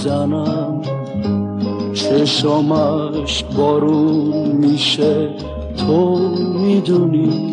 می‌زنم. چشمش بارون میشه. تو می‌دونی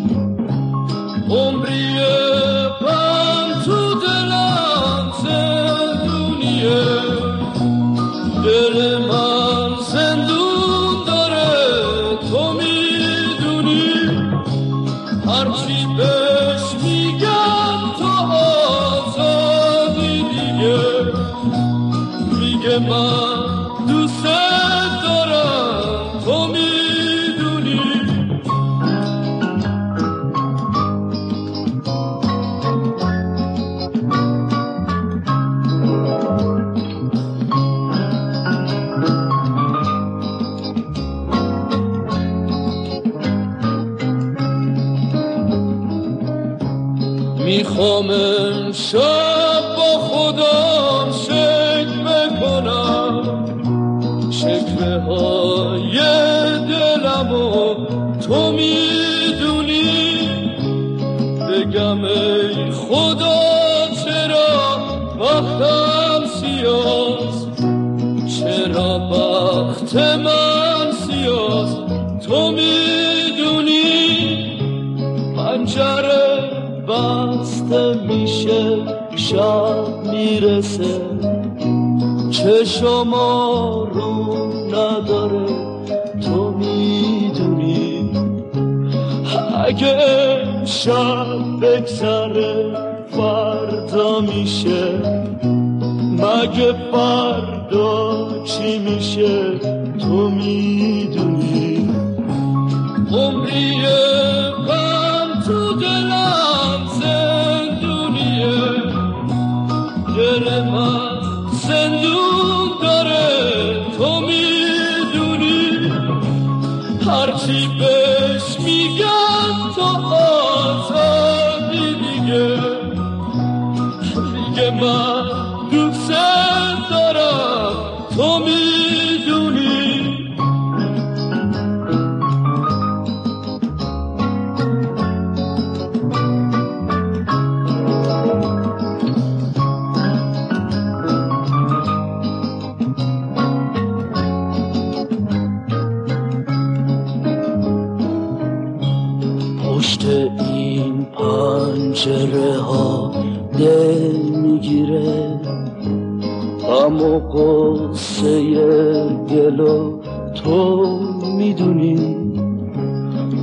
های دلم و تو می‌دونی بگم ای خدا چرا وقتم سیاست؟ چرا وقت من سیاست؟ تو می‌دونی پنجره بسته میشه شب می‌رسه. شما رو نداره. تو می‌دونی اگه شب بگذره فردا میشه. مگه فردا چی میشه؟ تو می‌دونی.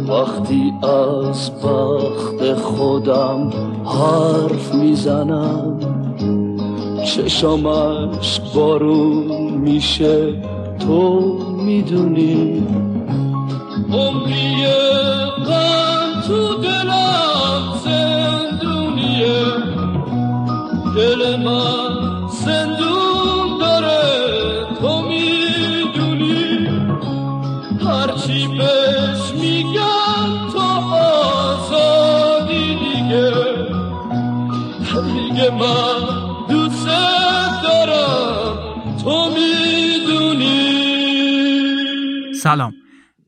وقتی از بخت خودم حرف می‌زنم چشمش بارون میشه تو می‌دونی. عمری غم تو دلم دل من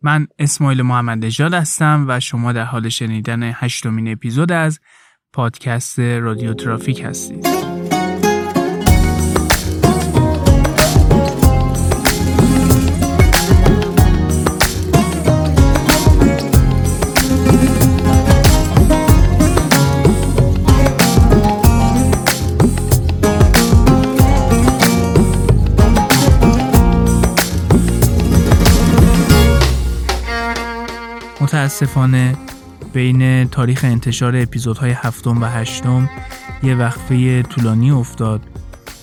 من اسماعیل محمد نژاد هستم و شما در حال شنیدن هشتمین اپیزود از پادکست رادیو ترافیک هستید. متاسفانه بین تاریخ انتشار اپیزودهای هفتم و هشتم یه وقفه طولانی افتاد.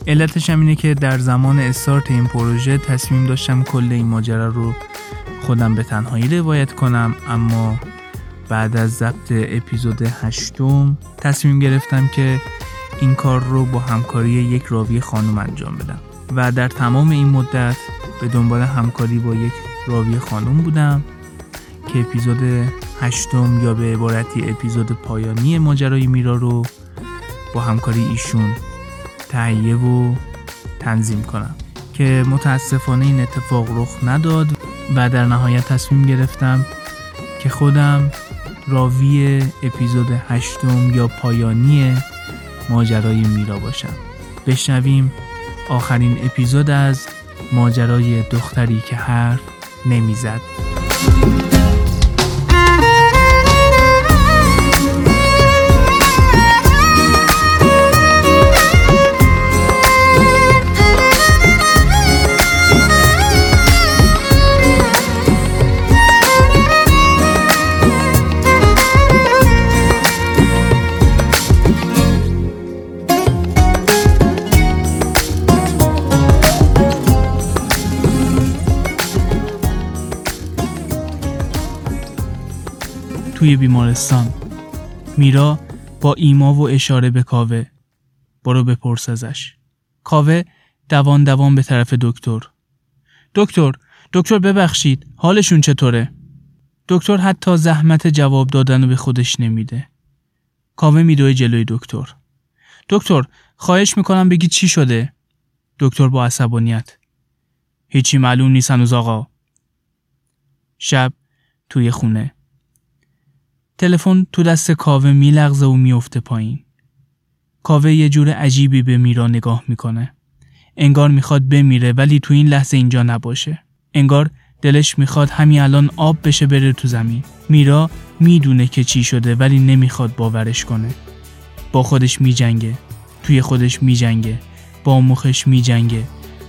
علتش هم اینه که در زمان استارت این پروژه تصمیم داشتم کل این ماجرا رو خودم به تنهایی روایت کنم اما بعد از ضبط اپیزود هشتم تصمیم گرفتم که این کار رو با همکاری یک راوی خانم انجام بدم. و در تمام این مدت به دنبال همکاری با یک راوی خانم بودم. که اپیزود هشتم یا به عبارتی اپیزود پایانی ماجرای میرا رو با همکاری ایشون تهیه و تنظیم کنم. که متاسفانه این اتفاق رخ نداد و در نهایت تصمیم گرفتم که خودم راوی اپیزود هشتم یا پایانی ماجرای میرا باشم. بشنویم آخرین اپیزود از ماجرای دختری که حرف نمی‌زد. توی بیمارستان. میرا با ایما و اشاره به کاوه. برو بپرس ازش. کاوه دوان دوان به طرف دکتر. دکتر دکتر ببخشید حالشون چطوره؟ دکتر حتی زحمت جواب دادن رو به خودش نمیده. کاوه میدوه جلوی دکتر. دکتر خواهش می‌کنم بگی چی شده؟ دکتر با عصبانیت. هیچی معلوم نیست هنوز آقا. شب توی خونه. تلفن تو دست کاوه میلغزه و میفته پایین. کاوه یه جور عجیبی به میرا نگاه می‌کنه. انگار می‌خواد بمیره ولی تو این لحظه اینجا نباشه. انگار دلش می‌خواد همین الان آب بشه بره تو زمین. میرا می‌دونه که چی شده ولی نمی‌خواد باورش کنه. با خودش میجنگه. توی خودش میجنگه. با مخش میجنگه.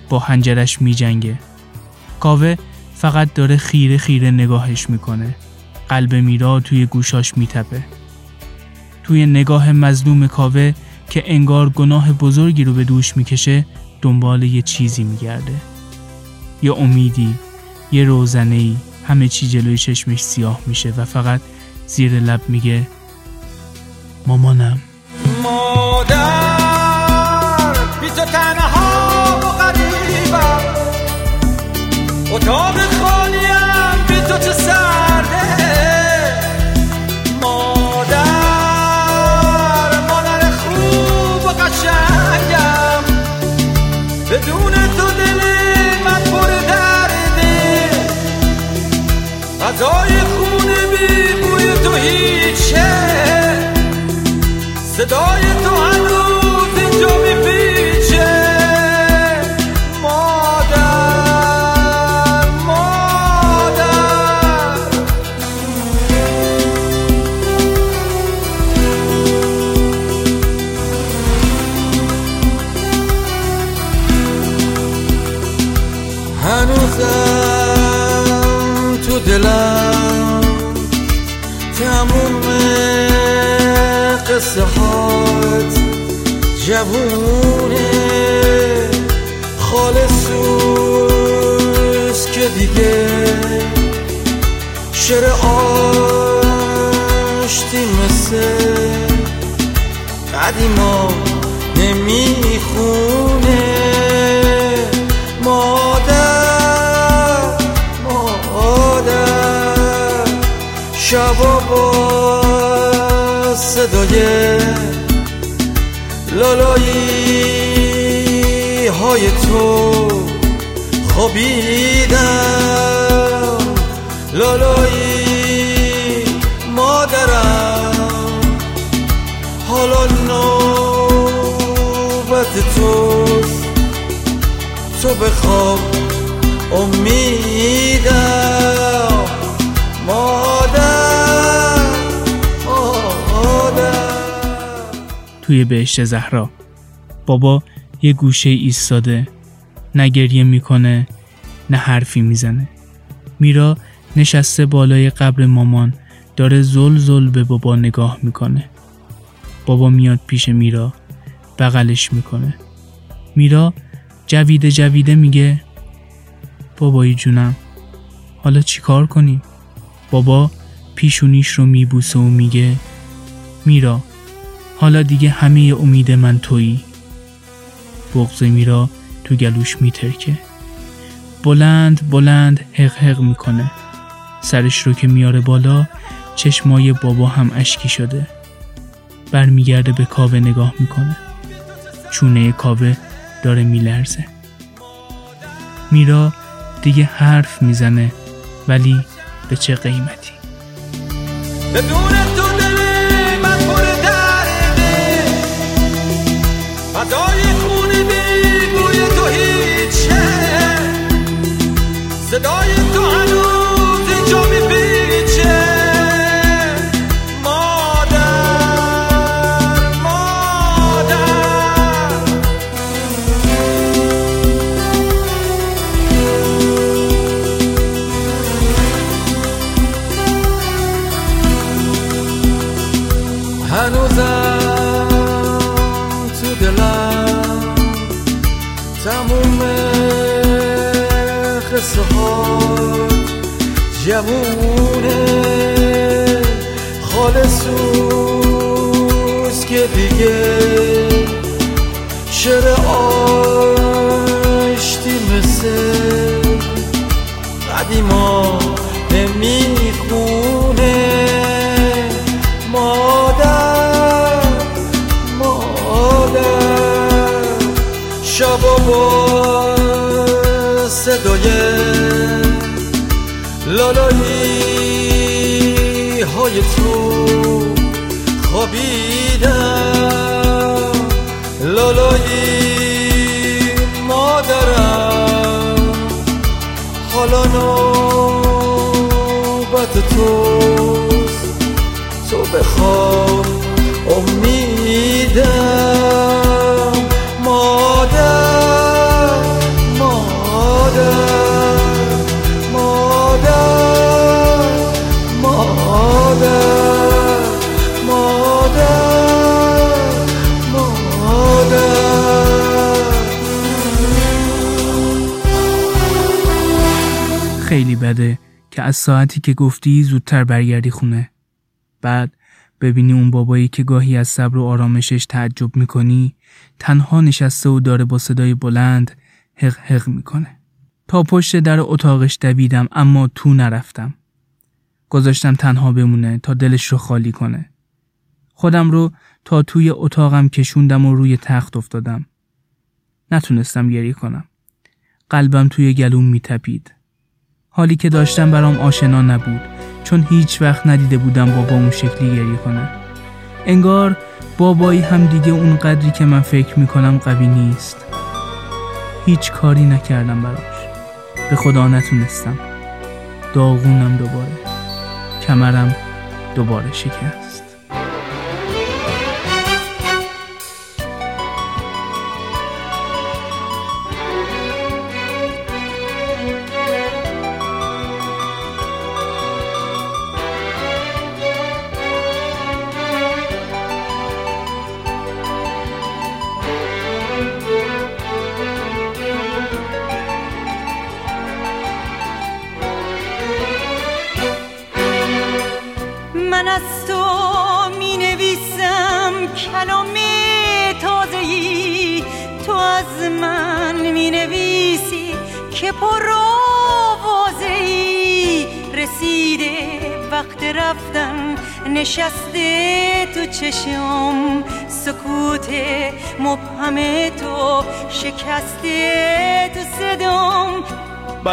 با هنجرش میجنگه. کاوه فقط داره خیره خیره نگاهش می‌کنه. قلب میرا توی گوشاش میتپه. توی نگاه مظلوم کاوه که انگار گناه بزرگی رو به دوش می‌کشه دنبال یه چیزی میگرده. یه امیدی یه روزنه ای همه چی جلوی چشمش سیاه میشه و فقط زیر لب میگه مامانم. مادر بی تو تنها و غریبم. اتاق خالیم بی تو چه سرده لالایی های تو خوابیدم. لالایی مادرم حالا نوبت توست. تو بخواب امیدم. توی بهشت زهرا. بابا یه گوشه ایستاده نه می‌کنه نه حرفی می‌زنه. میرا نشسته بالای قبر مامان داره زل زل به بابا نگاه می‌کنه. بابا میاد پیش میرا بغلش می‌کنه. میرا جویده جویده میگه بابایی جونم حالا چیکار کنیم؟ بابا پیشونیش رو میبوسه و میگه میرا حالا دیگه همه امید من تویی. بغض میرا تو گلوش میترکه. بلند بلند حق حق می‌کنه. سرش رو که میاره بالا چشمای بابا هم اشکی شده. برمیگرده به کاوه نگاه می‌کنه. چونه کاوه داره میلرزه. میرا دیگه حرف می‌زنه ولی به چه قیمتی؟ جوونه. خالصوز که دیگه شعر آشتی مثل لالایی های تو خوابیدم. لالایی مادرم حالا نوبت توست. تو بخواب امیدم. خیلی بده که از ساعتی که گفتی زودتر برگردی خونه. بعد ببینی اون بابایی که گاهی از صبر و آرامشش تعجب می‌کنی تنها نشسته و داره با صدای بلند حق حق می‌کنه. تا پشت در اتاقش دویدم اما تو نرفتم. گذاشتم تنها بمونه تا دلش رو خالی کنه. خودم رو تا توی اتاقم کشوندم و روی تخت افتادم. نتونستم گریه کنم. قلبم توی گلوم میتپید. حالی که داشتم برام آشنا نبود چون هیچ وقت ندیده بودم بابا اون شکلی گریه کنه. انگار بابایی هم دیگه اون قدری که من فکر می‌کنم قوی نیست. هیچ کاری نکردم براش. به خدا نتونستم. داغونم دوباره. کمرم دوباره شکست.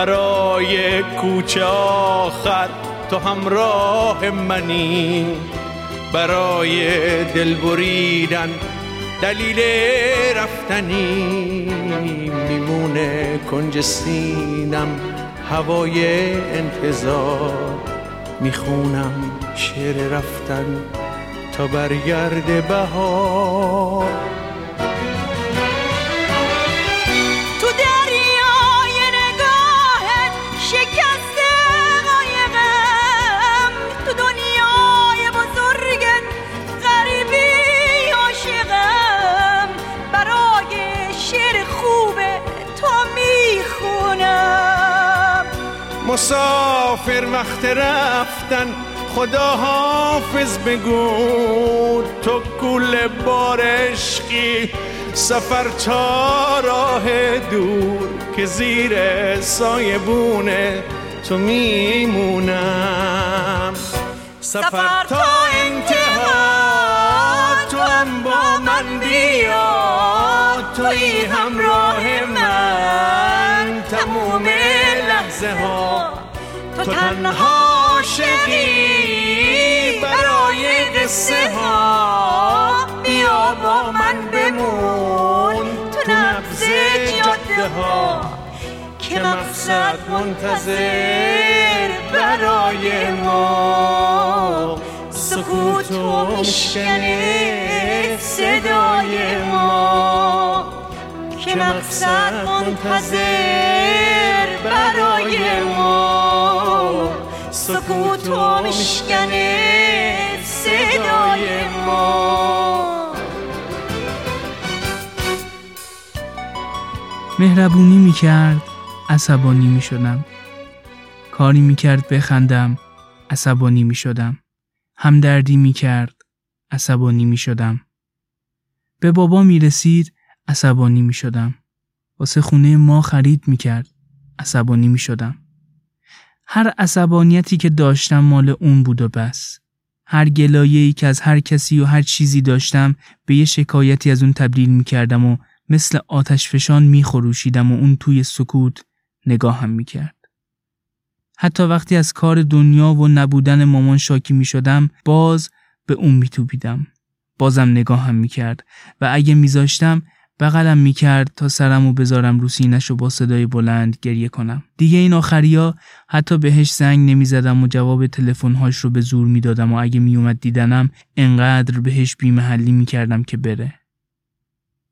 برای کوچه آخر تو همراه منی. برای دل بریدن دلیل رفتنی. میمونه کنج سینم هوای انتظار. می‌خونم شعر رفتن تا برگرده بهار. مسافر وقت رفتن خدا حافظ بگو تو گل بارشقی سفر تا راه دور که زیر سایه بونه تو میمونم. سفر تا انتها تو هم با من بیا توی همراه من تموم لحظه ها تو تنها عاشقی برای قصه ها. بیا با من بمون تو نبز جاده ها. که مقصد منتظر برای ما. سکوت و مشکن صدای ما. که مقصد منتظر برای ما. سکوت و مشکن صدای ما. مهربونی می‌کرد عصبانی می‌شدم. کاری می‌کرد بخندم عصبانی می‌شدم. همدردی می‌کرد عصبانی می‌شدم. به بابا می‌رسید عصبانی می‌شدم. واسه خونه ما خرید می‌کرد. عصبانی می‌شدم هر عصبانیتی که داشتم مال اون بود و بس هر گلایه‌ای که از هر کسی و هر چیزی داشتم به یه شکایتی از اون تبدیل می‌کردم و مثل آتش فشان میخروشیدم و اون توی سکوت نگاهم می‌کرد. حتی وقتی از کار دنیا و نبودن مامان شاکی می‌شدم باز به اون میتوبیدم. بازم نگاهم می‌کرد و اگه میذاشتم بغلم می‌کرد تا سرمو بذارم رو سینش و با صدای بلند گریه کنم. دیگه این آخریا حتی بهش زنگ نمی‌زدم و جواب تلفن‌هاش رو به زور می‌دادم و اگه میومد دیدنم انقدر بهش بیمحلی می‌کردم که بره.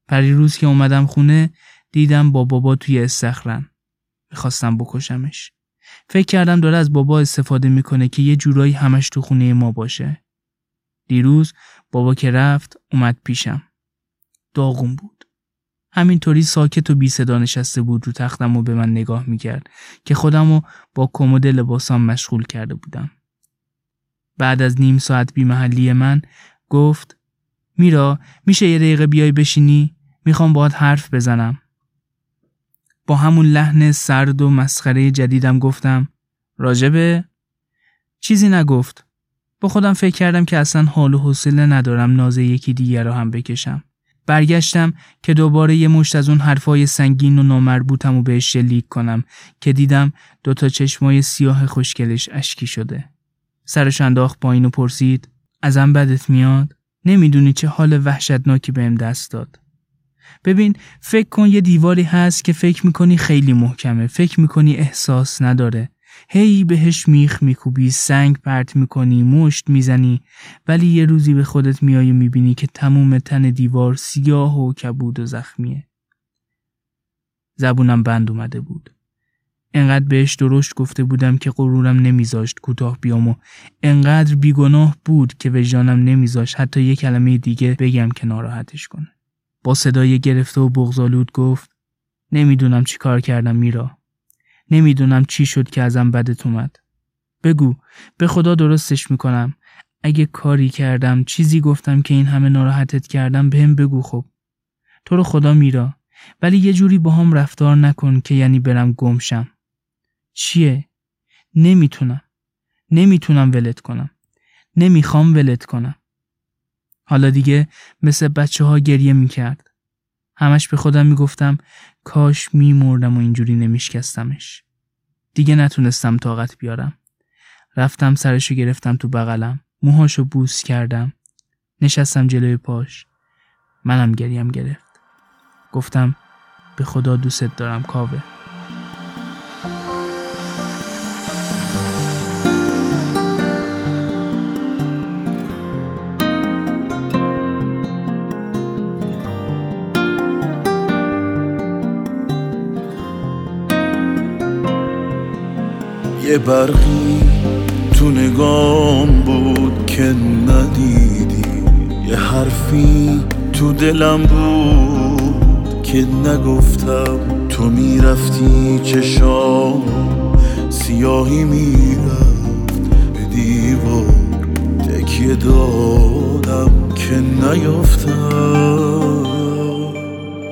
پریروز که اومدم خونه دیدم با بابا توی استخرن. می‌خواستم بکشمش. فکر کردم داره از بابا استفاده می‌کنه که یه جورایی همش تو خونه ما باشه. دیروز بابا که رفت اومد پیشم. داغون بود. همینطوری ساکت و بی صدا نشسته بود رو تختم و به من نگاه می‌کرد که خودمو با کمد لباسام مشغول کرده بودم. بعد از نیم ساعت بی محلی من گفت میرا میشه یه دقیقه بیای بشینی؟ می‌خوام باهات حرف بزنم. با همون لحن سرد و مسخره جدیدم گفتم راجبه؟ چیزی نگفت. با خودم فکر کردم که اصلا حال و حوصله ندارم ناز یکی دیگر رو هم بکشم. برگشتم که دوباره یه مشت از اون حرفای سنگین و نامربوطم و بهش شلیک کنم که دیدم دوتا چشمای سیاه خوشگلش اشکی شده. سرش انداخت پایین و پرسید ازم بدت میاد؟ نمی‌دونی چه حال وحشتناکی بهم دست داد. ببین فکر کن یه دیواری هست که فکر می‌کنی خیلی محکمه فکر می‌کنی احساس نداره هی بهش میخ میکوبی سنگ پرت می‌کنی مشت می‌زنی ولی یه روزی به خودت میای و می‌بینی که تموم تن دیوار سیاه و کبود و زخمیه. زبونم بند اومده بود. انقدر بهش درشت گفته بودم که غرورم نمیذاشت کوتاه بیام و انقدر بیگناه بود که وجدانم نمیذاشت حتی یه کلمه دیگه بگم که ناراحتش کنه. با صدای گرفته و بغزالود گفت نمی‌دونم چی کار کردم میرا. نمی‌دونم چی شد که ازم بدت اومد. بگو به خدا درستش می‌کنم. اگه کاری کردم چیزی گفتم که این همه ناراحتت کردم بهم بگو خب. تو رو خدا میرا. ولی یه جوری با هم رفتار نکن که یعنی برم گمشم. چیه؟ نمی‌تونم. نمی‌تونم ولت کنم. نمی‌خوام ولت کنم. حالا دیگه مثل بچه ها گریه می‌کرد. همش به خودم می‌گفتم کاش میمردم و اینجوری نمیشکستمش. دیگه نتونستم طاقت بیارم. رفتم سرشو گرفتم تو بغلم. موهاشو بوس کردم. نشستم جلوی پاش. منم گریم گرفت. گفتم به خدا دوست دارم کاوه. یه برقی تو نگام بود که ندیدی. یه حرفی تو دلم بود که نگفتم. تو می‌رفتی چشام سیاهی می‌رفت به دیوار. تکیه دادم که نیفتم.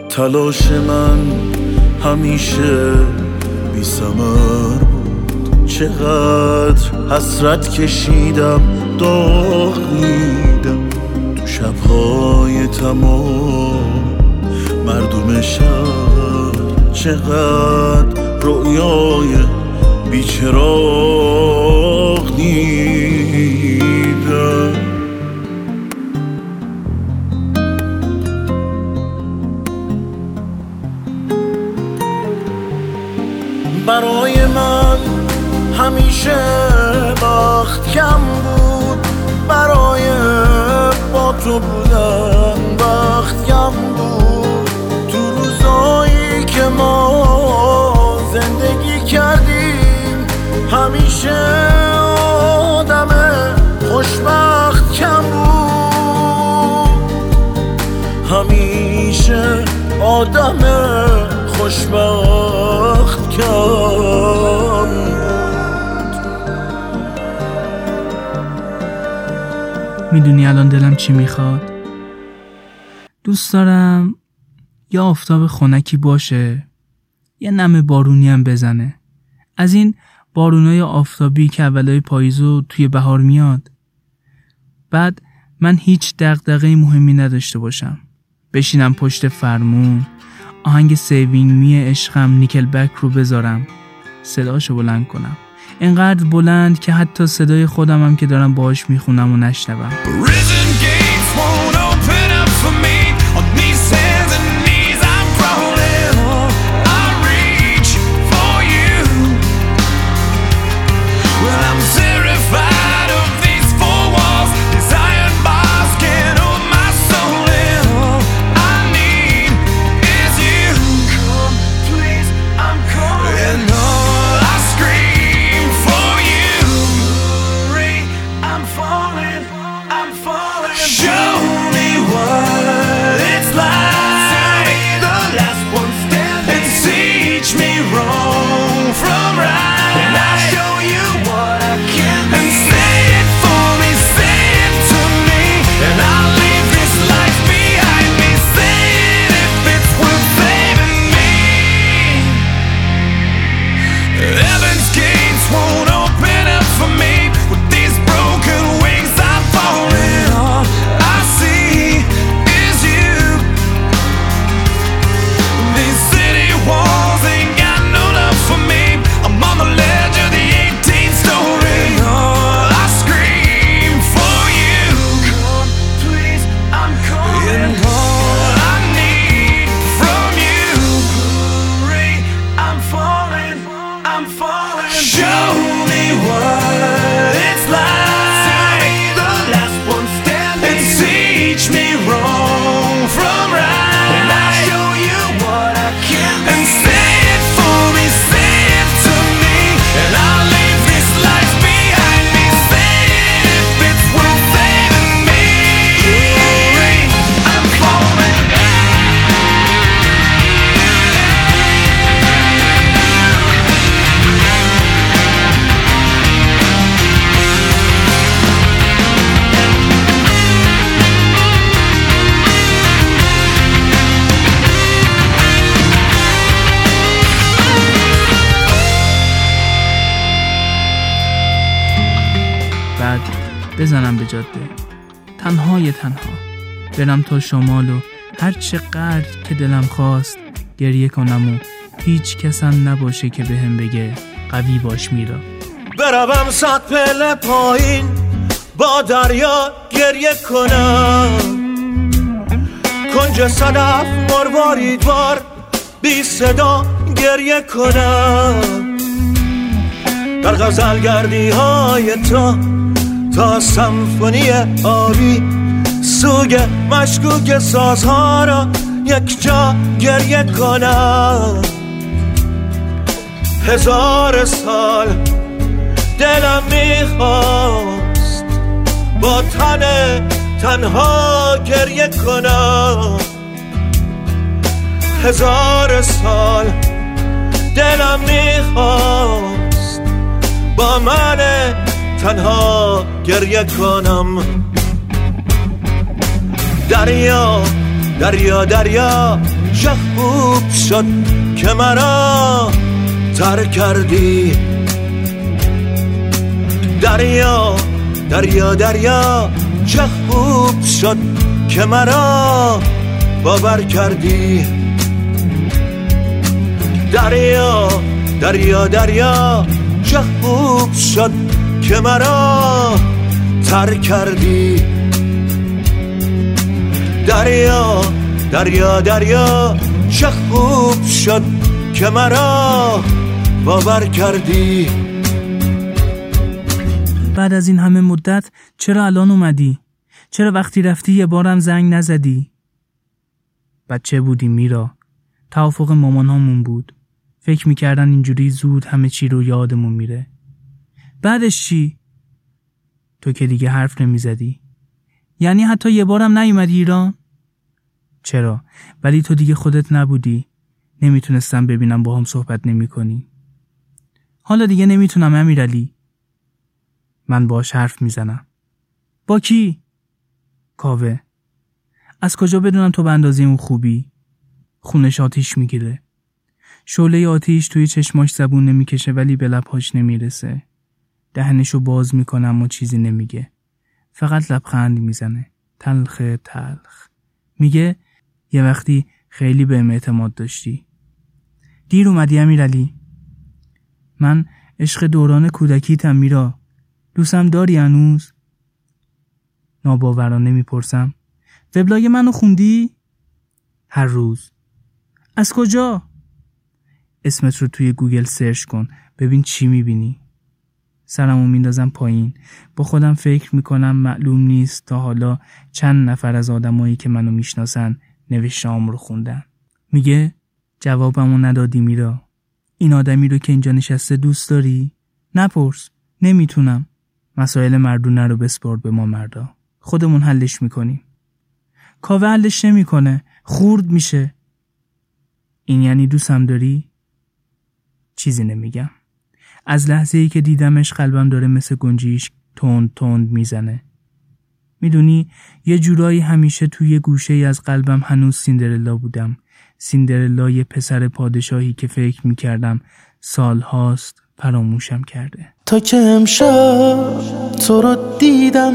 تلاش من همیشه بی سمر چقدر حسرت کشیدم داغ دیدم تو شبهای تمام مردم شهر چقدر رویای بیچراغ دیدن همیشه وقت کم بود برای با تو بودن. وقت کم بود تو روزایی که ما زندگی کردیم. همیشه آدم خوشبخت کم بود. همیشه آدم خوشبخت کم می‌دونی الان دلم چی می‌خواد؟ دوست دارم یا آفتاب خونکی باشه یه نم بارونی هم بزنه. از این بارونای آفتابی که اولای پاییزو توی بهار میاد. بعد من هیچ دقدقه مهمی نداشته باشم. بشینم پشت فرمون آهنگ Saving Me عشقم Nickelback رو بذارم. صداشو بلند کنم. انقدر بلند که حتی صدای خودم هم که دارم باهاش می‌خونم و نشنوم. تنهای تنها. برم تا شمال و هر چقدر که دلم خواست گریه کنم و هیچ کسم نباشه که بهم بگه قوی باش میرا. بروم صد پله پایین با دریا گریه کنم. کنج صدف مروارید بار بی صدا گریه کنم. در غزل گردی های تو تا سمفونی آبی. سوگ مشکوک سازها را یک جا گریه کنم. هزار سال دلم می‌خواست با تن تنها گریه کنم. هزار سال دلم می‌خواست با من تنها گریه کنم. دریا دریا دریا چه خوب شد که مرا تر کردی. دریا دریا دریا چه خوب شد که مرا باور کردی. دریا دریا دریا چه خوب شد که مرا تر کردی. دریا دریا دریا چه خوب شد که مرا باور کردی. بعد از این همه مدت چرا الان اومدی؟ چرا وقتی رفتی یه بارم زنگ نزدی؟ بچه بودی میرا؟ توافق مامانامون بود. فکر می‌کردن اینجوری زود همه چی رو یادمون میره. بعدش چی؟ تو که دیگه حرف نمی‌زدی یعنی حتی یه بارم نیومدی ایران؟ چرا؟ ولی تو دیگه خودت نبودی نمی‌تونستم ببینم با هم صحبت نمی کنی. حالا دیگه نمی‌تونم امیرعلی من باش حرف می‌زنم با کی؟ کاوه از کجا بدونم تو به اندازه اون خوبی؟ خونش آتیش می‌گیره شعله آتیش توی چشماش زبون نمی‌کشه ولی به لبهاش نمی‌رسه دهنشو باز می‌کنه اما چیزی نمیگه. فقط لبخند می‌زنه. تلخ تلخ. میگه یه وقتی خیلی بهم اعتماد داشتی. دیر اومدی امیرعلی. من عشق دوران کودکیتم میرا. دوستم داری هنوز؟ ناباورانه می‌پرسم. وبلاگ منو خوندی؟ هر روز. از کجا؟ اسمت رو توی گوگل search کن. ببین چی می‌بینی. سرمو میندازم پایین. با خودم فکر می‌کنم معلوم نیست تا حالا چند نفر از آدمایی که منو می‌شناسن نوشتهام رو خوندن. میگه جوابمو ندادی میرا. این آدمی رو که اینجا نشسته دوست داری؟ نپرس. نمی‌تونم. مسائل مردونه رو بسپار به ما مردا. خودمون حلش می‌کنیم. کاوه حلش نمی‌کنه. خورد میشه. این یعنی دوستم داری؟ چیزی نمیگم. از لحظه ای که دیدمش قلبم داره مثل گنجیش تند تند می‌زنه. می‌دونی یه جورایی همیشه توی گوشه ای از قلبم هنوز سیندرلا بودم. سیندرلا یه پسر پادشاهی که فکر می‌کردم سالهاست فراموشم کرده. تا که امشب تو رو دیدم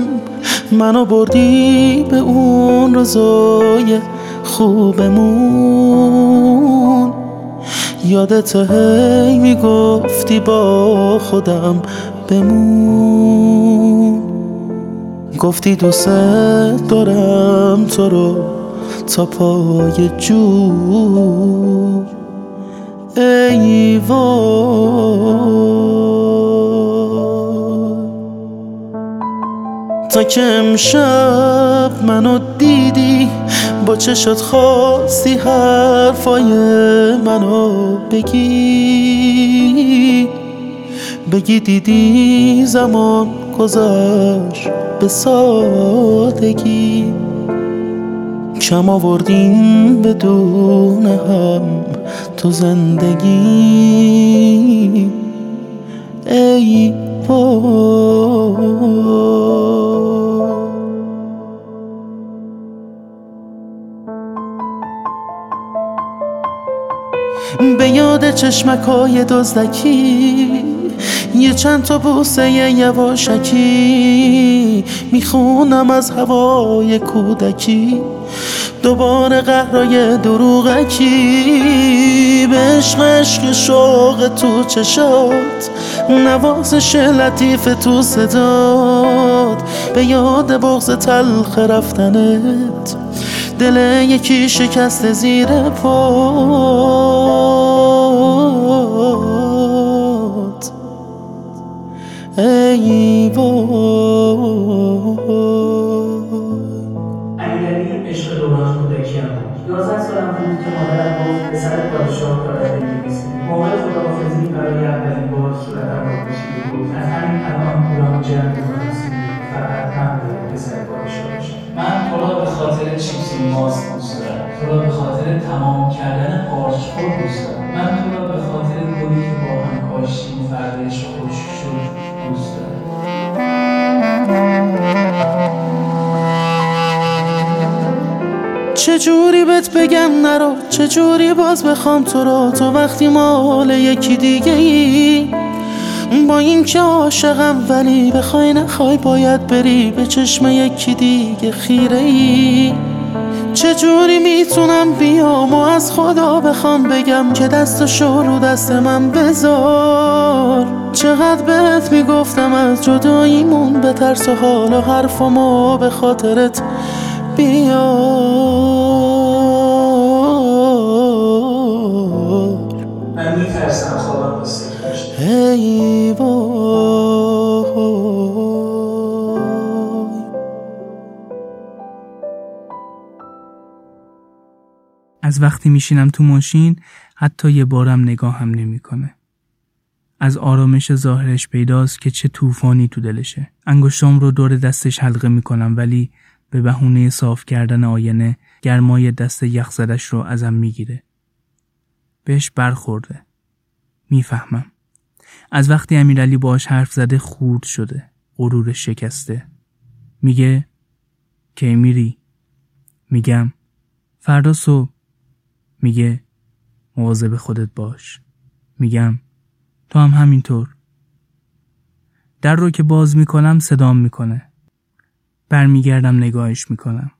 منو بردی به اون روزای خوبمون. یادت هی می‌گفتی با خودم بمون. گفتی دوست دارم تو رو تا پای جو ای تا که امشب منو دیدی با چشت خواستی حرفای منو بگی. بگی دیدی زمان گذشت به سادگی. کم آوردیم بدون هم تو زندگی. ای وای. به یاد چشمکای دزدکی. یه چند تا بوسه یواشکی می‌خونم از هوای کودکی. دوباره قهرای دروغکی. به عشق عشق شوق تو چشات. نوازش لطیف تو صدات. به یاد بغز تلخ رفتنت. دل یکی شکست زیر پات ای وای. خاطر چیپسی ماست دوست دارم. تو را به خاطر تمام کردن قارچخور دوست دارم. من تو را به خاطر گلی که با هم کاشتیم فردش خشک شد دوست دارم. چجوری بهت بگم نرو؟ چجوری باز بخوام تو رو تو وقتی مال یکی دیگه ای با این که عاشقم ولی بخوای نخوای باید بری به چشم یکی دیگه خیره ای چجوری می‌تونم بیام و از خدا بخوام بگم که دست رو دست من بذار؟ چقدر بهت می‌گفتم از جداییمون به ترس و حال و حرفمو به خاطرت بیار. از وقتی میشینم تو ماشین حتی یه بارم نگاه هم نمی‌کنه. از آرامش ظاهرش پیداست که چه طوفانی تو دلشه. انگشتام رو دور دستش حلقه می‌کنم ولی به بهونه صاف کردن آینه گرمای دست یخ زدش رو ازم می‌گیره. بهش برخورده. می‌فهمم. از وقتی امیرعلی باش حرف زده خورد شده. غرور شکسته. میگه کی میری؟ میگم فردا صبح میگه مواظب خودت باش. میگم تو هم همینطور. در رو که باز می‌کنم صدام می‌کنه. برمیگردم نگاهش می‌کنم.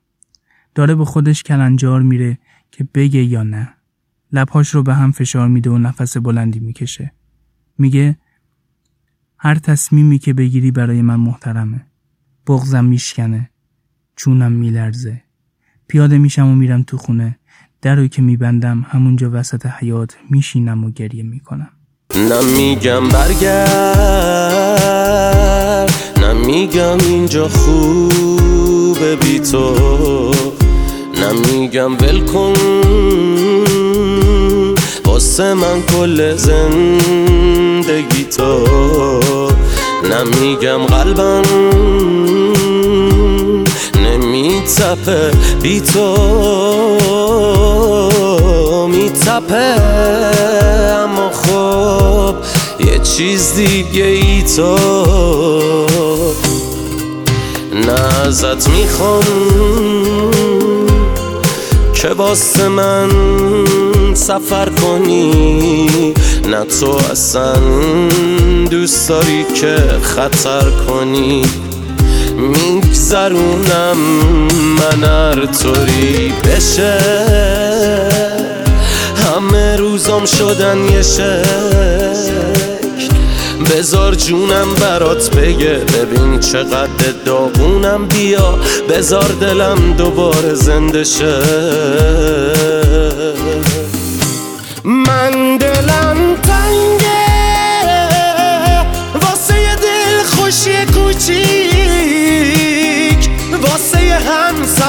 داره به خودش کلنجار میره که بگه یا نه. لبهاش رو به هم فشار میده و نفس بلندی می‌کشه. میگه هر تصمیمی که بگیری برای من محترمه. بغزم میشکنه. چونم میلرزه. پیاده میشم و میرم تو خونه. در رو که میبندم همونجا وسط حیات میشینم و گریه می‌کنم. نمیگم برگرد نمیگم اینجا خوبه بی تو. نمیگم ول کن واسه من کل زندگی تو. نمیگم قلبم نمیتپه بی تو میتپه اما خب یه چیز دیگه ای تو نه ازت می‌خوام که واسه من سفر کنی نه تو اصلا دوست داری که خطر کنی میگذرونم. من هر طوری بشه. همه روزام شدن یه شکل بزار جونم برات بگه ببین چقدر داغونم. بیا بزار دلم دوباره زنده شه.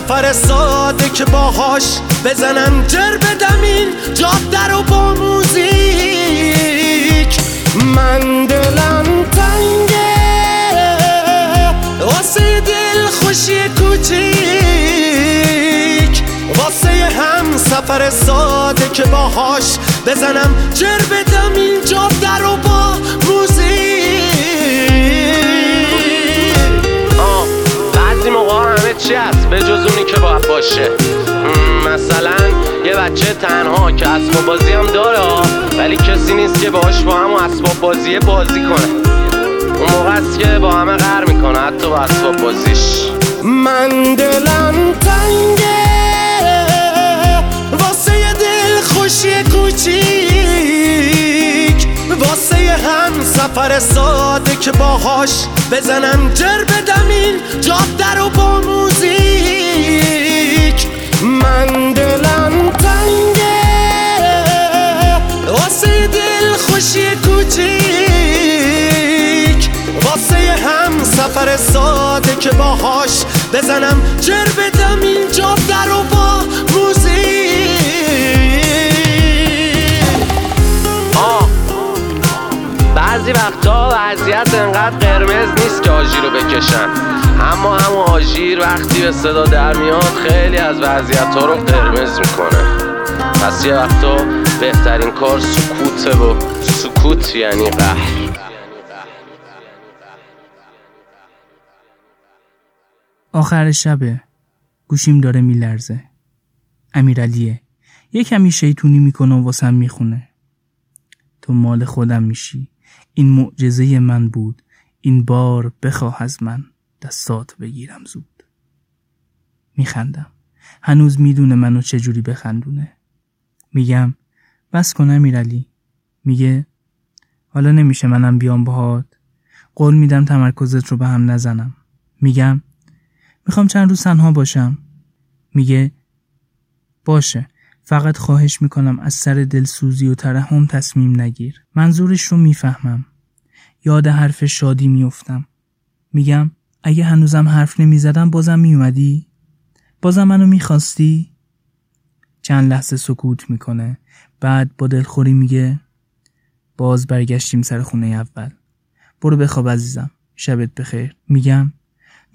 سفر ساده که باهاش بزنم جر بدم این جاده رو با موزیک. من دلم تنگه واسه دل خوشی کوچیک. واسه هم سفر ساده که باهاش بزنم جر بدم این جاده رو با به جز اونی که باید باشه. مثلا یه بچه تنها که اسباب بازی هم داره ولی کسی نیست که باهاش با هم اسباب بازی بازی کنه. اون موقع است که با همه قهر می‌کنه حتی با اسباب بازیش. من دلم تنگه واسه دل خوشی یه هم سفر ساده که باهاش بزنم جر بدم این جاده رو با موزیک. من دلم تنگه واسه دل خوشی کوچیک. واسه هم سفر ساده که باهاش بزنم جر بدم این جاده رو با موزیک. بعضی وقتا وضعیت انقدر قرمز نیست که آژیر رو بکشن. اما همون آژیر وقتی به صدا در میاد خیلی از وضعیت ها رو قرمز می‌کنه. پس یه وقتا بهترین کار سکوته و سکوت یعنی قهر. آخر شبه گوشیم داره میلرزه. امیرعلیه. یه کمی شیطونی می‌کنه و واسم می‌خونه. تو مال خودم میشی. این معجزه من بود. این بار بخواه از من دستات بگیرم زود. میخندم. هنوز می‌دونه منو چجوری بخندونه. میگم بس کن امیرعلی. میگه حالا نمیشه منم بیام باهات. قول میدم تمرکزت رو به هم نزنم. میگم می‌خوام چند روز تنها باشم. میگه باشه. فقط خواهش می‌کنم از سر دلسوزی و ترحم تصمیم نگیر. منظورش رو می‌فهمم. یاد حرف شادی میفتم میگم اگه هنوزم حرف نمی‌زدم بازم میومدی؟ بازم منو می‌خواستی؟ چند لحظه سکوت می‌کنه. بعد با دلخوری میگه باز برگشتیم سر خونه اول. برو بخواب عزیزم. شبت بخیر. میگم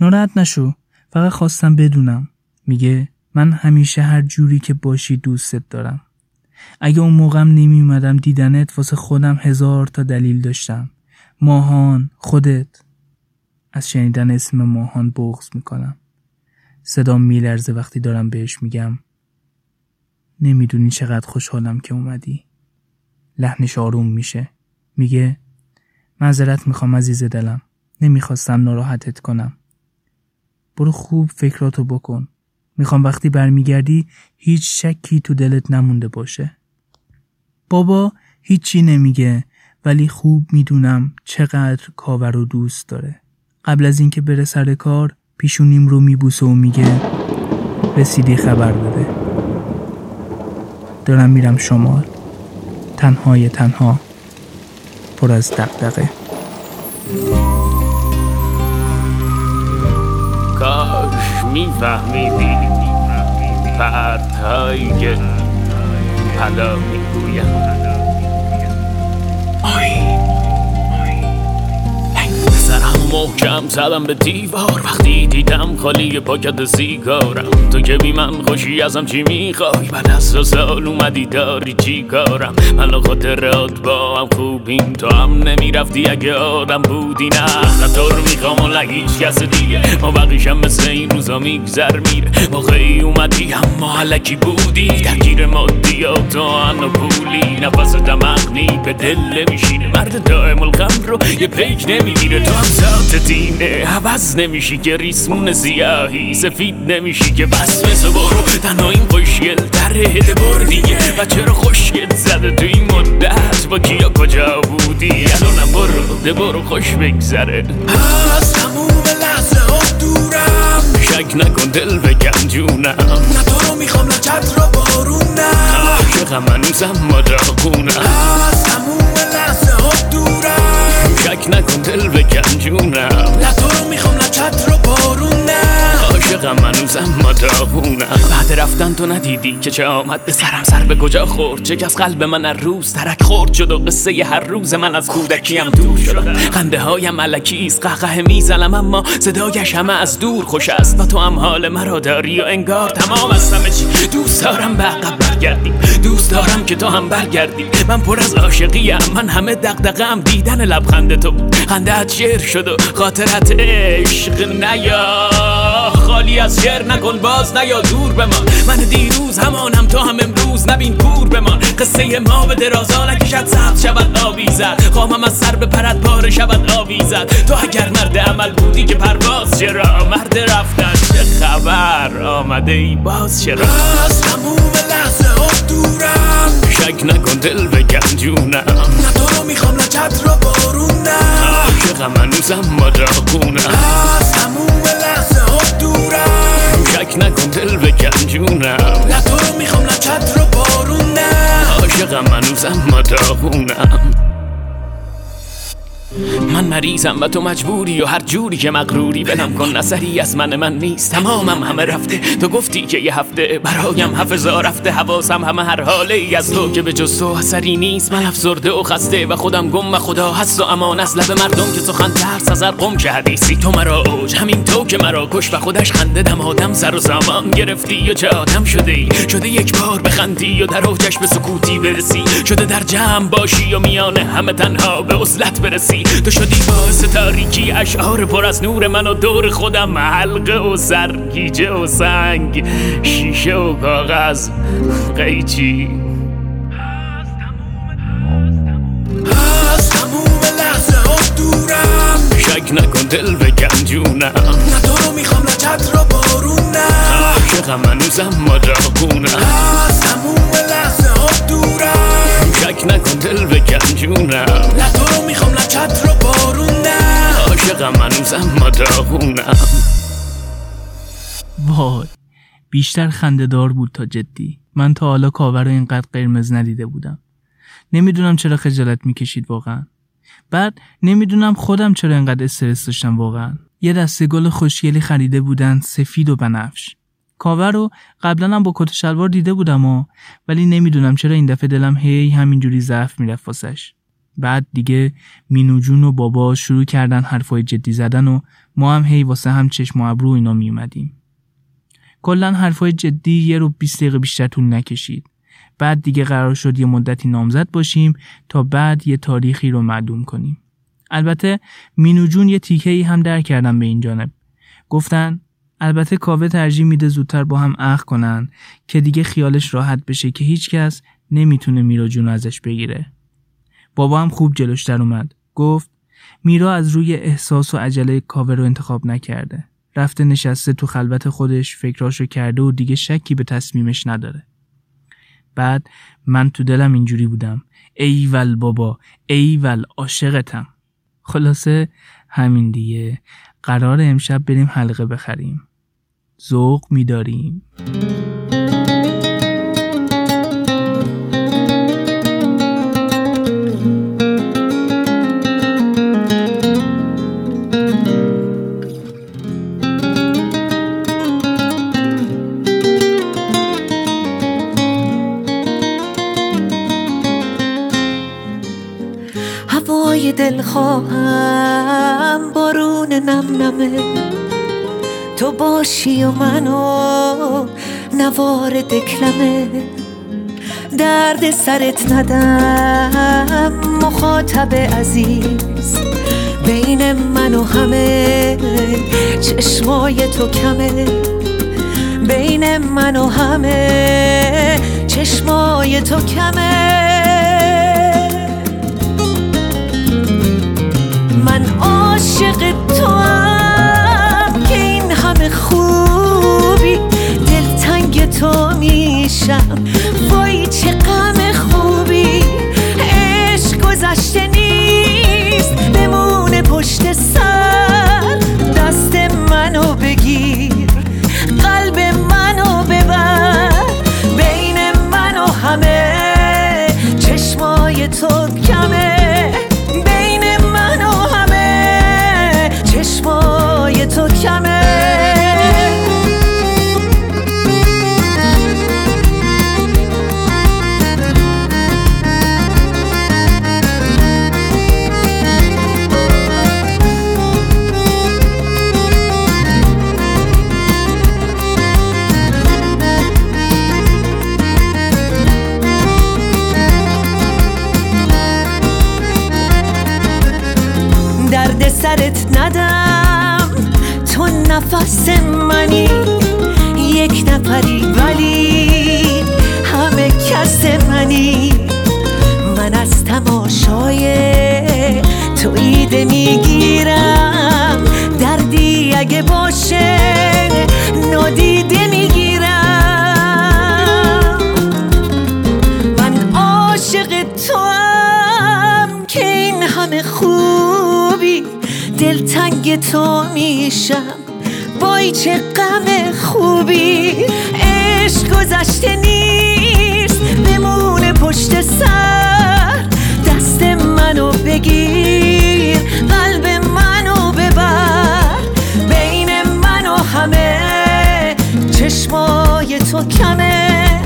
ناراحت نشو. فقط خواستم بدونم. میگه من همیشه هر جوری که باشی دوستت دارم. اگه اون موقعم نمی اومدم دیدنت واسه خودم هزار تا دلیل داشتم. ماهان خودت. از شنیدن اسم ماهان بغض می‌کنم. صدام میلرزه وقتی دارم بهش میگم. نمی‌دونی چقدر خوشحالم که اومدی. لحنش آروم میشه. میگه معذرت می‌خوام عزیز دلم. نمی‌خواستم ناراحتت کنم. برو خوب فکراتو بکن. می‌خوام وقتی برمیگردی هیچ شکی تو دلت نمونده باشه. بابا هیچی نمیگه ولی خوب می‌دونم چقدر کاور و دوست داره. قبل از اینکه بره سر کار پیشونیم رو میبوسه و میگه رسیدی خبر بده دارم میرم شمال. تنهای تنها پر از دقدقه میفهمیدی پرتهایی که حالا می‌گویم. سرم محکم زدم به دیوار. وقتی دیدم خالی پاکت سیگارم. تو که بی من خوشی ازم چی می‌خوای؟ بعد از دو سال اومدی داری چی کارم؟ من خاطرات با هم خوبیم. تو هم نمی‌رفتی اگه آدم بودی نه. نه تو رو می‌خوام و هیچ کس دیگه. ما بقیشم مثل این روزا میگذر میره موقعی اومدی اما علکی بودی. درگیر مادیات و ان و پولی. نفس دمغنی به دل نمیشینه مرد دائم الغم رو یه پیک نمی‌گیره. تو هم ذات دینه عوض نمیشی که ریسمون زیاهی سفید نمیشی که بس. مثل برو تنها این خوشگل تره هده بردیه. و چرا خوشگل زده تو این مدت؟ با کیا کجا بودی؟ الانم برو ده برو خوش بگذره. از تموم لحظه ها دورم. شک نکن دل بکن جونم نه تو رو می‌خوام نه چت رو بارونم. عاشقم هنوزم ما داغونم از تموم لحظه ها دورم. شک نکن دل بکن جونم نه تو رو می‌خوام نه چت رو بارونم. عاشقم هنوزم ما داغونم بعد رفتن تو ندیدی که چه آمد به سرم. سر به کجا خورد؟ چه از قلب من هر روز ترک خورد شد و قصه هر روز من از کودکیم دور شدم خنده هایم علکیست قهقه می‌زنم اما صدایش همه از دور خوش است. و تو هم حال مرا داری و انگار تمام از همه چی دوست دارم به عقب برگردی. دوست دارم که تو هم برگردی. من پر از عاشقیم. من همه دغدغه‌ام. دیدن لبخند تو. خنده‌ات شعر شد و خاطرت عشق نیا خالی از شعر نکن باز نیا دور بمان من دیروز همانم تو هم امروز نبین کور بمان قصه ما به درازا نکشد سبز شود آویزد خواهم از سر به پرد پاره شود آویزد تو اگر مرد عمل بودی که پرواز چرا مرد رفتن؟ چه خبر؟ آمده ای باز چرا؟ از تموم لحظه ها دورم شک نکن دل بکن جونم نه تو رو می‌خوام نه چت رو بارونم. عاشقم هنوزم ما داغونم از تموم جونم. نه تو می‌خوام نه چت رو بارونم. عاشقم هنوزم ما داغونم من مریضم و تو مجبوری و هر جوری که مغروری بلم کن اثری از من من نیست تمامم همه رفته. تو گفتی که یه هفته برایم حفظا رفته. حواسم همه هر حاله ای از تو که به جز تو اثری نیست. من افسرده و خسته و خودم گم و خدا هست و امان از لب مردم که سخن ترس از هر قم که حدیثی. تو مرا اوج همین تو که مرا کش و خودش خنده دم. آدم سر و زمان گرفتی و چه آدم شده ای شده یک بار بخندی و در اوجش به سکوتی برسی. شده در جمع باشی و میان همه تنها به عزلت برسی. تو شدی باعث تاریکی اشعار پر از نور من و دور خودم حلقه و سرگیجه و سنگ شیشه و کاغذ قیچی. شک نکن دل بکن جونم نه تو رو می‌خوام نه چت رو بارونم. عاشقم هنوزم ما داغونم از تموم لحظه ها دورم. شک نکن دل بکن جونم نه تو رو می‌خوام نه چت رو بارونم. عاشقم هنوزم ما داغونم. وای بیشتر خندهدار بود تا جدی. من تا حالا کاور رو اینقدر قرمز ندیده بودم. نمی‌دونم چرا خجالت می‌کشید واقعا. بعد نمی‌دونم خودم چرا اینقدر استرس داشتم واقعا. یه دسته گل خوشگلی خریده بودن سفید و بنفش. کاور رو قبلا هم با کت شلوار دیده بودم و ولی نمی‌دونم چرا این دفعه دلم هی همینجوری ضعف می‌رفت واسش. بعد دیگه مینو جون و بابا شروع کردن حرفای جدی زدن و ما هم هی واسه هم چشم و ابرو اینا میومدیم کلا حرفای جدی یه رو 20 دقیقه بیشتر طول نکشید. بعد دیگه قرار شد یه مدتی نامزد باشیم تا بعد یه تاریخی رو معلوم کنیم. البته مینو جون یه تیکه ای هم در کردن به این جانب. گفتن البته کاوه ترجیح میده زودتر با هم عقد کنن که دیگه خیالش راحت بشه که هیچکس نمی‌تونه میرا جون ازش بگیره. بابا هم خوب جلوش در اومد. گفت میرا از روی احساس و عجله کاوه رو انتخاب نکرده. رفته نشسته تو خلوت خودش فکراشو کرده و دیگه شکی به تصمیمش نداره. بعد من تو دلم اینجوری بودم. ایول بابا ایول عاشقتم. خلاصه همین دیگه. قرار امشب بریم حلقه بخریم. ذوق میداریم. هوای دل خواهم بارون نم نمه تو باشی و منو نوار دکلمه درد سرت ندم مخاطب عزیز. بین من و همه چشمای تو کمه. بین من و همه چشمای تو کمه. چشمای تو کمه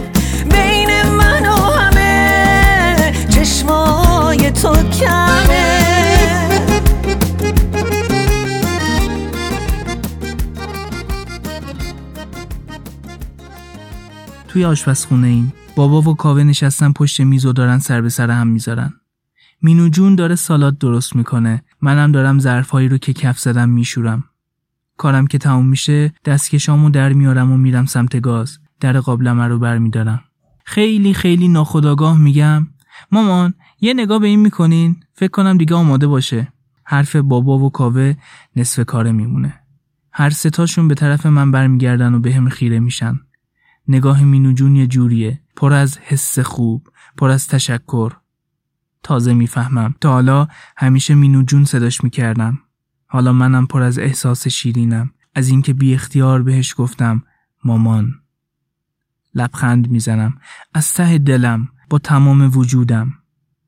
بین من و همه چشمای تو کمه. توی آشپزخونه ایم. بابا و کاوه نشستن پشت میز و دارن سر به سر هم می‌ذارن. مینو جون داره سالاد درست می‌کنه. منم دارم ظرفهایی رو که کف زدم میشورم. کارم که تموم میشه دستکشامو در میارم و میرم سمت گاز. در قابلمه رو برمیدارم. خیلی خیلی ناخداگاه میگم. مامان یه نگاه به این می‌کنین. فکر کنم دیگه آماده باشه. حرف بابا و کاوه نصف کاره میمونه. هر ستاشون به طرف من برمیگردن و به هم خیره میشن. نگاه مینو جون یه جوریه. پر از حس خوب پر از تشکر. تازه می‌فهمم. تا حالا همیشه مینو جون صداش می‌کردم. حالا منم پر از احساس شیرینم. از اینکه بی اختیار بهش گفتم مامان. لبخند می‌زنم. از ته دلم با تمام وجودم.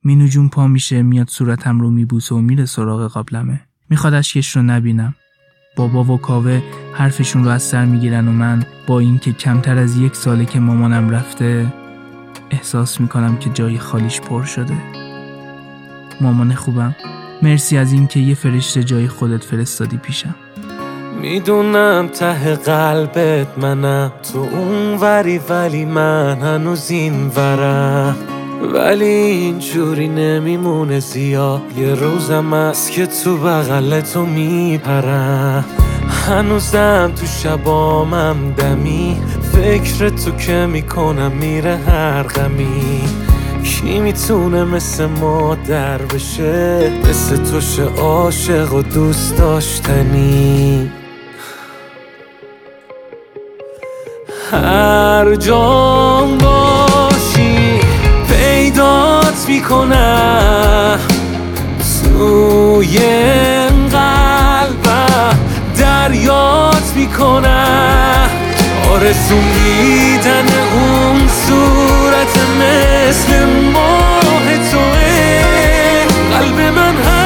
مینو جون پا میشه میاد صورتم رو میبوسه و میره سراغ قابلمه. می‌خواد اشکش رو نبینم. بابا و کاوه حرفشون رو از سر می‌گیرن و من با اینکه کمتر از یک ساله که مامانم رفته احساس می‌کنم که جای خالیش پر شده. مامان خوبم؟ مرسی از اینکه یه فرشته جای خودت فرستادی پیشم. می‌دونم ته قلبت منم تو اون وری ولی من هنوز این ورم ولی اینجوری نمیمونه زیاد یه روزم است که تو بغل تو میپرم. هنوزم تو شبامم دمی فکر تو که می‌کنم میره هر غمی. کی می‌تونه مثل مادر بشه؟ مثل تو شه عاشق و دوست داشتنی؟ هر جام باشی پیدات می‌کنم این قلبم دریات می‌کنم میدن اون صورت مثل ماه توه. قلب من هر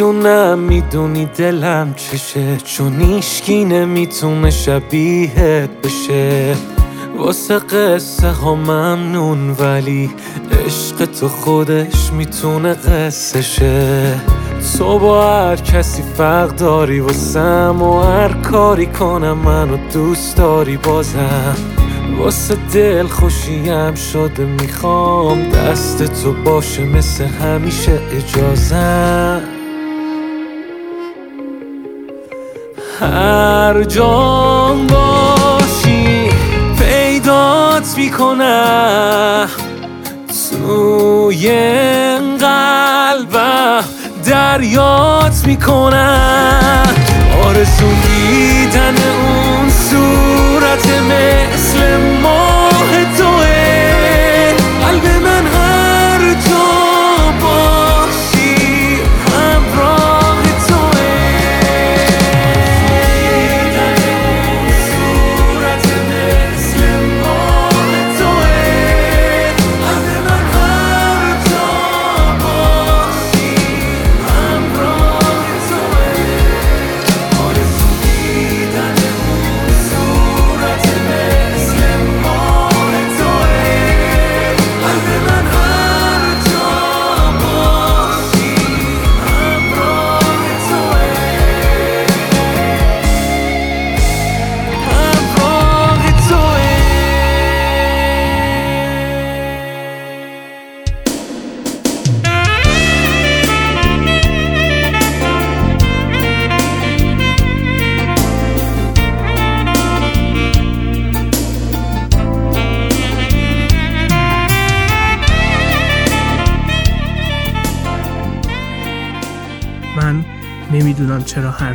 می‌دونم می‌دونی دلم چشه. چون ایشکی نمی‌تونه شبیهت بشه. واسه قصه ها ممنون ولی عشق تو خودش می‌تونه قصه شه. تو با هر کسی فرق داری واسم و هر کاری کنم منو دوست داری بازم. واسه دل خوشیم شده می‌خوام دست تو باشه مثل همیشه اجازم. هر جام باشی پیدات می‌کنم. این قلبم دریات می‌کنم. آرزو میدن اون صورت مثل ماه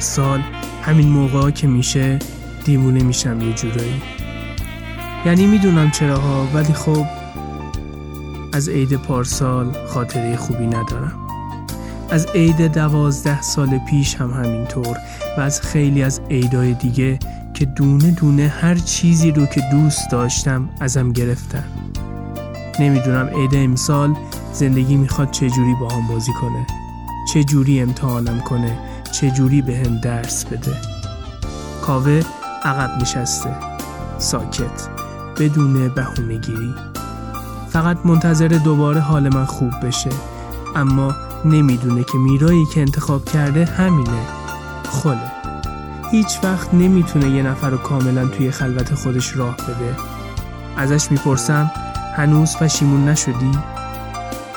سال همین موقع که میشه دیوونه میشم یه جورایی. یعنی می‌دونم چراها ولی خب از عید پارسال خاطره خوبی ندارم. از عید دوازده سال پیش هم همینطور و از خیلی از عیدای دیگه که دونه دونه هر چیزی رو که دوست داشتم ازم گرفتن نمی‌دونم عید امسال زندگی می‌خواد چجوری با هم بازی کنه چه جوری امتحانم کنه چه جوری به هم درس بده؟ کاوه عقب نشسته. ساکت. بدون بهونهگیری. فقط منتظر دوباره حال من خوب بشه. اما نمی‌دونه که میرایی که انتخاب کرده همینه. خله. هیچ وقت نمی‌تونه یه نفر رو کاملا توی خلوت خودش راه بده. ازش می‌پرسم هنوز پشیمون نشدی؟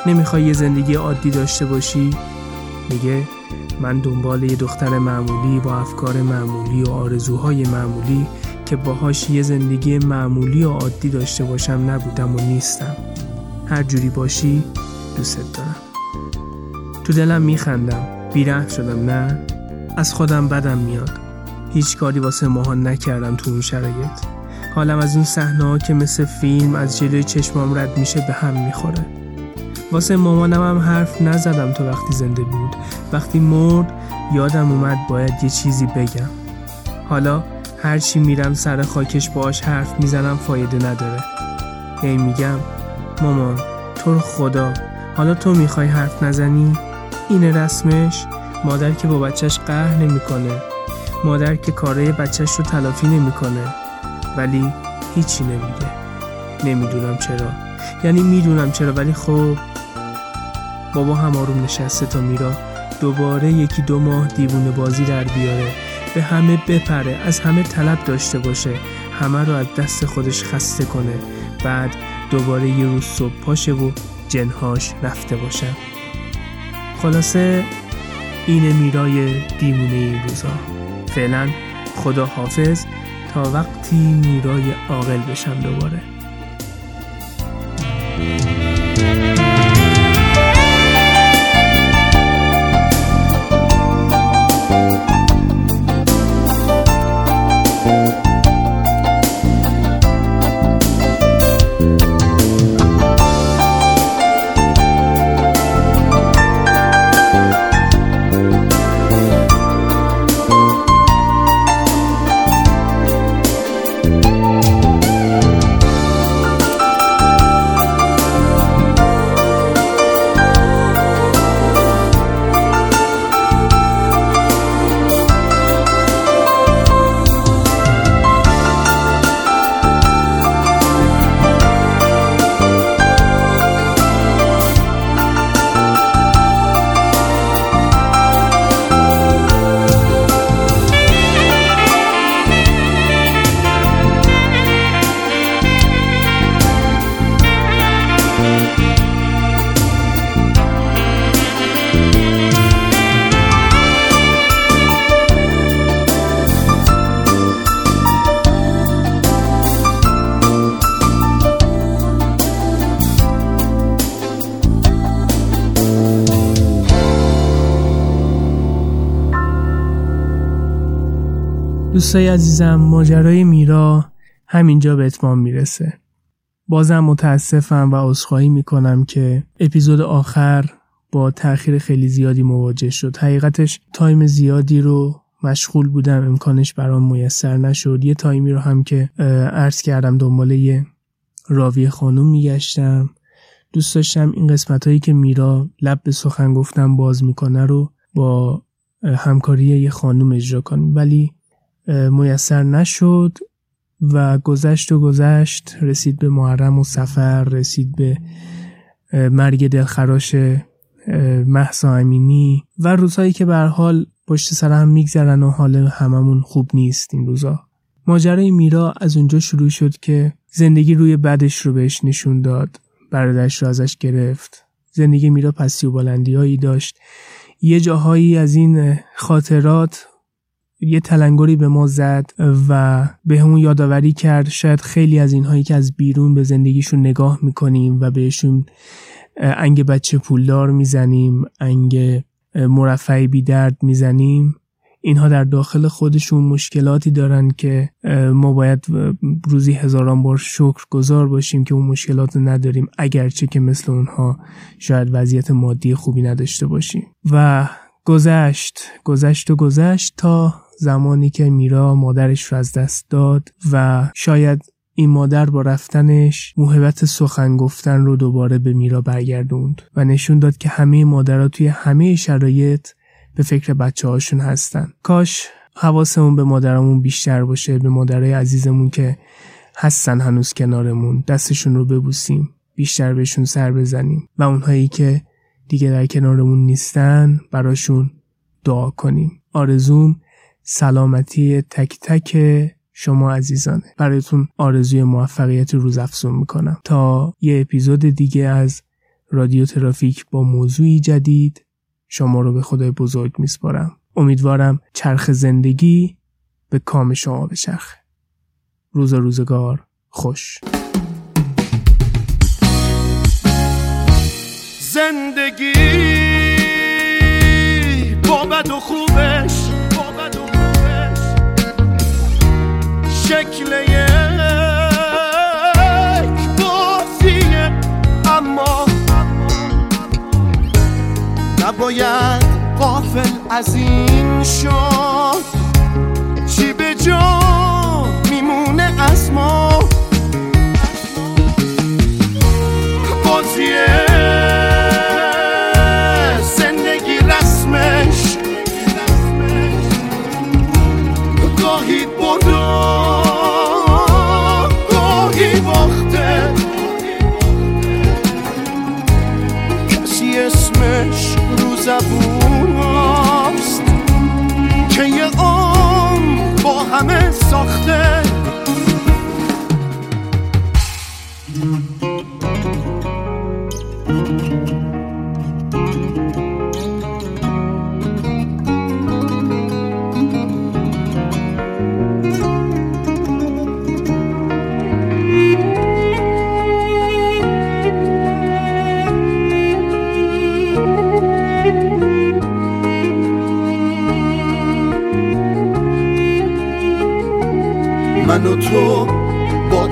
نمی‌خوای یه زندگی عادی داشته باشی؟ میگه من دنبال یه دختر معمولی با افکار معمولی و آرزوهای معمولی که باهاش یه زندگی معمولی و عادی داشته باشم نبودم و نیستم. هر جوری باشی دوست دارم. تو دلم میخندم. بیره شدم نه؟ از خودم بدم میاد. هیچ کاری واسه ماهان نکردم تو اون شرایط. حالم از اون صحنه که مثل فیلم از جلوی چشمام رد میشه به هم می‌خوره. واسه مامانم هم حرف نزدم تو وقتی زنده بود. وقتی مرد یادم اومد باید یه چیزی بگم. حالا هرچی میرم سر خاکش باش حرف می‌زنم فایده نداره. هی میگم مامان تو رو خدا. حالا تو می‌خوای حرف نزنی؟ اینه رسمش مادر که با بچهش قهر نمی‌کنه. مادر که کارای بچهش رو تلافی نمی‌کنه. ولی هیچی نمیگه. نمی‌دونم چرا. یعنی می‌دونم چرا ولی خب بابا هم آروم نشسته تا میرا. دوباره یکی دو ماه دیوونه بازی در بیاره. به همه بپره از همه طلب داشته باشه. همه رو از دست خودش خسته کنه. بعد دوباره یه روز صبح پاشه و جنهاش رفته باشن خلاصه اینه میرای دیوونه این روزا. فعلا خدا حافظ. تا وقتی میرای عاقل بشم دوباره. دوستای عزیزم ماجرای میرا همینجا به اتمام می‌رسه. بازم متاسفم و عذرخواهی می‌کنم که اپیزود آخر با تاخیر خیلی زیادی مواجه شد. حقیقتش تایم زیادی رو مشغول بودم امکانش برام میسر نشد. یه تایمی رو هم که عرض کردم دنبال یه راوی خانوم میگشتم. دوست داشتم این قسمت هایی که میرا لب به سخن گفتم باز می‌کنه رو با همکاری یه خانوم اجرا کنیم. ولی میسر نشد و گذشت و گذشت رسید به محرم و سفر رسید به مرگ دلخراش محسا امینی و روزهایی که به حال پشت سر هم میگذرن و حال هممون خوب نیست این روزا. ماجرای میرا از اونجا شروع شد که زندگی روی بدش رو بهش نشون داد برادرش رو ازش گرفت. زندگی میرا پسی و بلندی هایی داشت. یه جاهایی از این خاطرات یه تلنگری به ما زد و به همون یادآوری کرد شاید خیلی از اینهایی که از بیرون به زندگیشون نگاه می‌کنیم و بهشون انگ بچه پولدار می‌زنیم انگ مرفعی بی درد می‌زنیم. اینها در داخل خودشون مشکلاتی دارن که ما باید روزی هزاران بار شکر گذار باشیم که اون مشکلات نداریم اگرچه که مثل اونها شاید وضعیت مادی خوبی نداشته باشیم. و گذشت گذشت و گذشت تا زمانی که میرا مادرش رو از دست داد و شاید این مادر با رفتنش موهبت سخن گفتن رو دوباره به میرا برگردوند و نشون داد که همه مادرها توی همه شرایط به فکر بچه هاشون هستن. کاش حواسمون به مادرمون بیشتر باشه به مادرای عزیزمون که هستن هنوز کنارمون. دستشون رو ببوسیم بیشتر بهشون سر بزنیم و اونهایی که دیگه در کنارمون نیستن براشون دعا کنیم. آرزوم سلامتی تک تک شما عزیزانه. برایتون آرزوی موفقیت روز افزون می‌کنم. تا یه اپیزود دیگه از رادیو ترافیک با موضوعی جدید شما رو به خدای بزرگ میسپارم. امیدوارم چرخ زندگی به کام شما بچرخه. روز روزگار خوش. زندگی با بد و خوبش شکل یک بازیه اما نباید قافل از این شد چی به جا میمونه از ما بازیه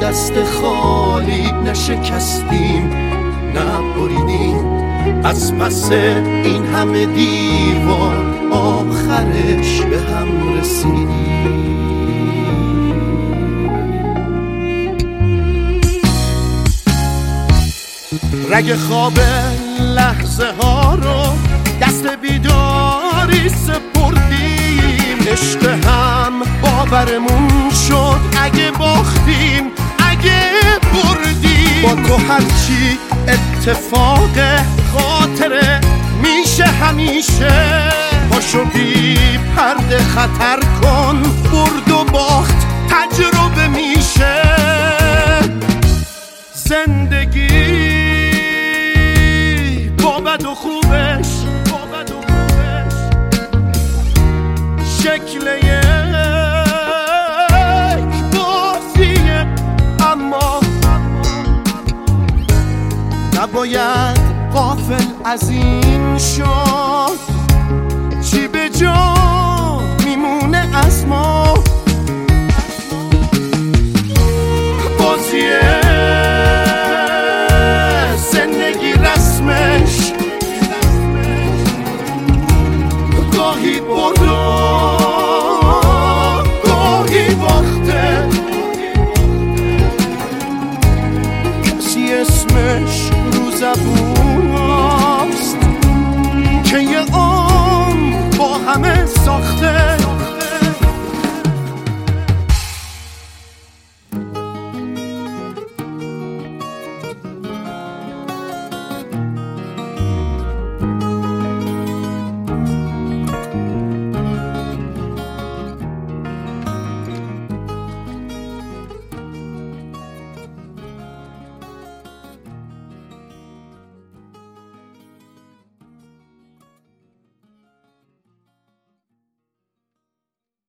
دست خالی نشکستیم نبریدیم از پس این همه دیوار آخرش به هم رسیدیم. رگ خواب لحظه ها رو دست بیداری سپردیم. عشق هم باورمون شد اگه باختیم تو هرچی اتفاق خاطره میشه همیشه. پاشو بی پرده خطر کن برد و باخت تجربه میشه. زندگی شاید قافل از این شد. چی به جا میمونه از ما؟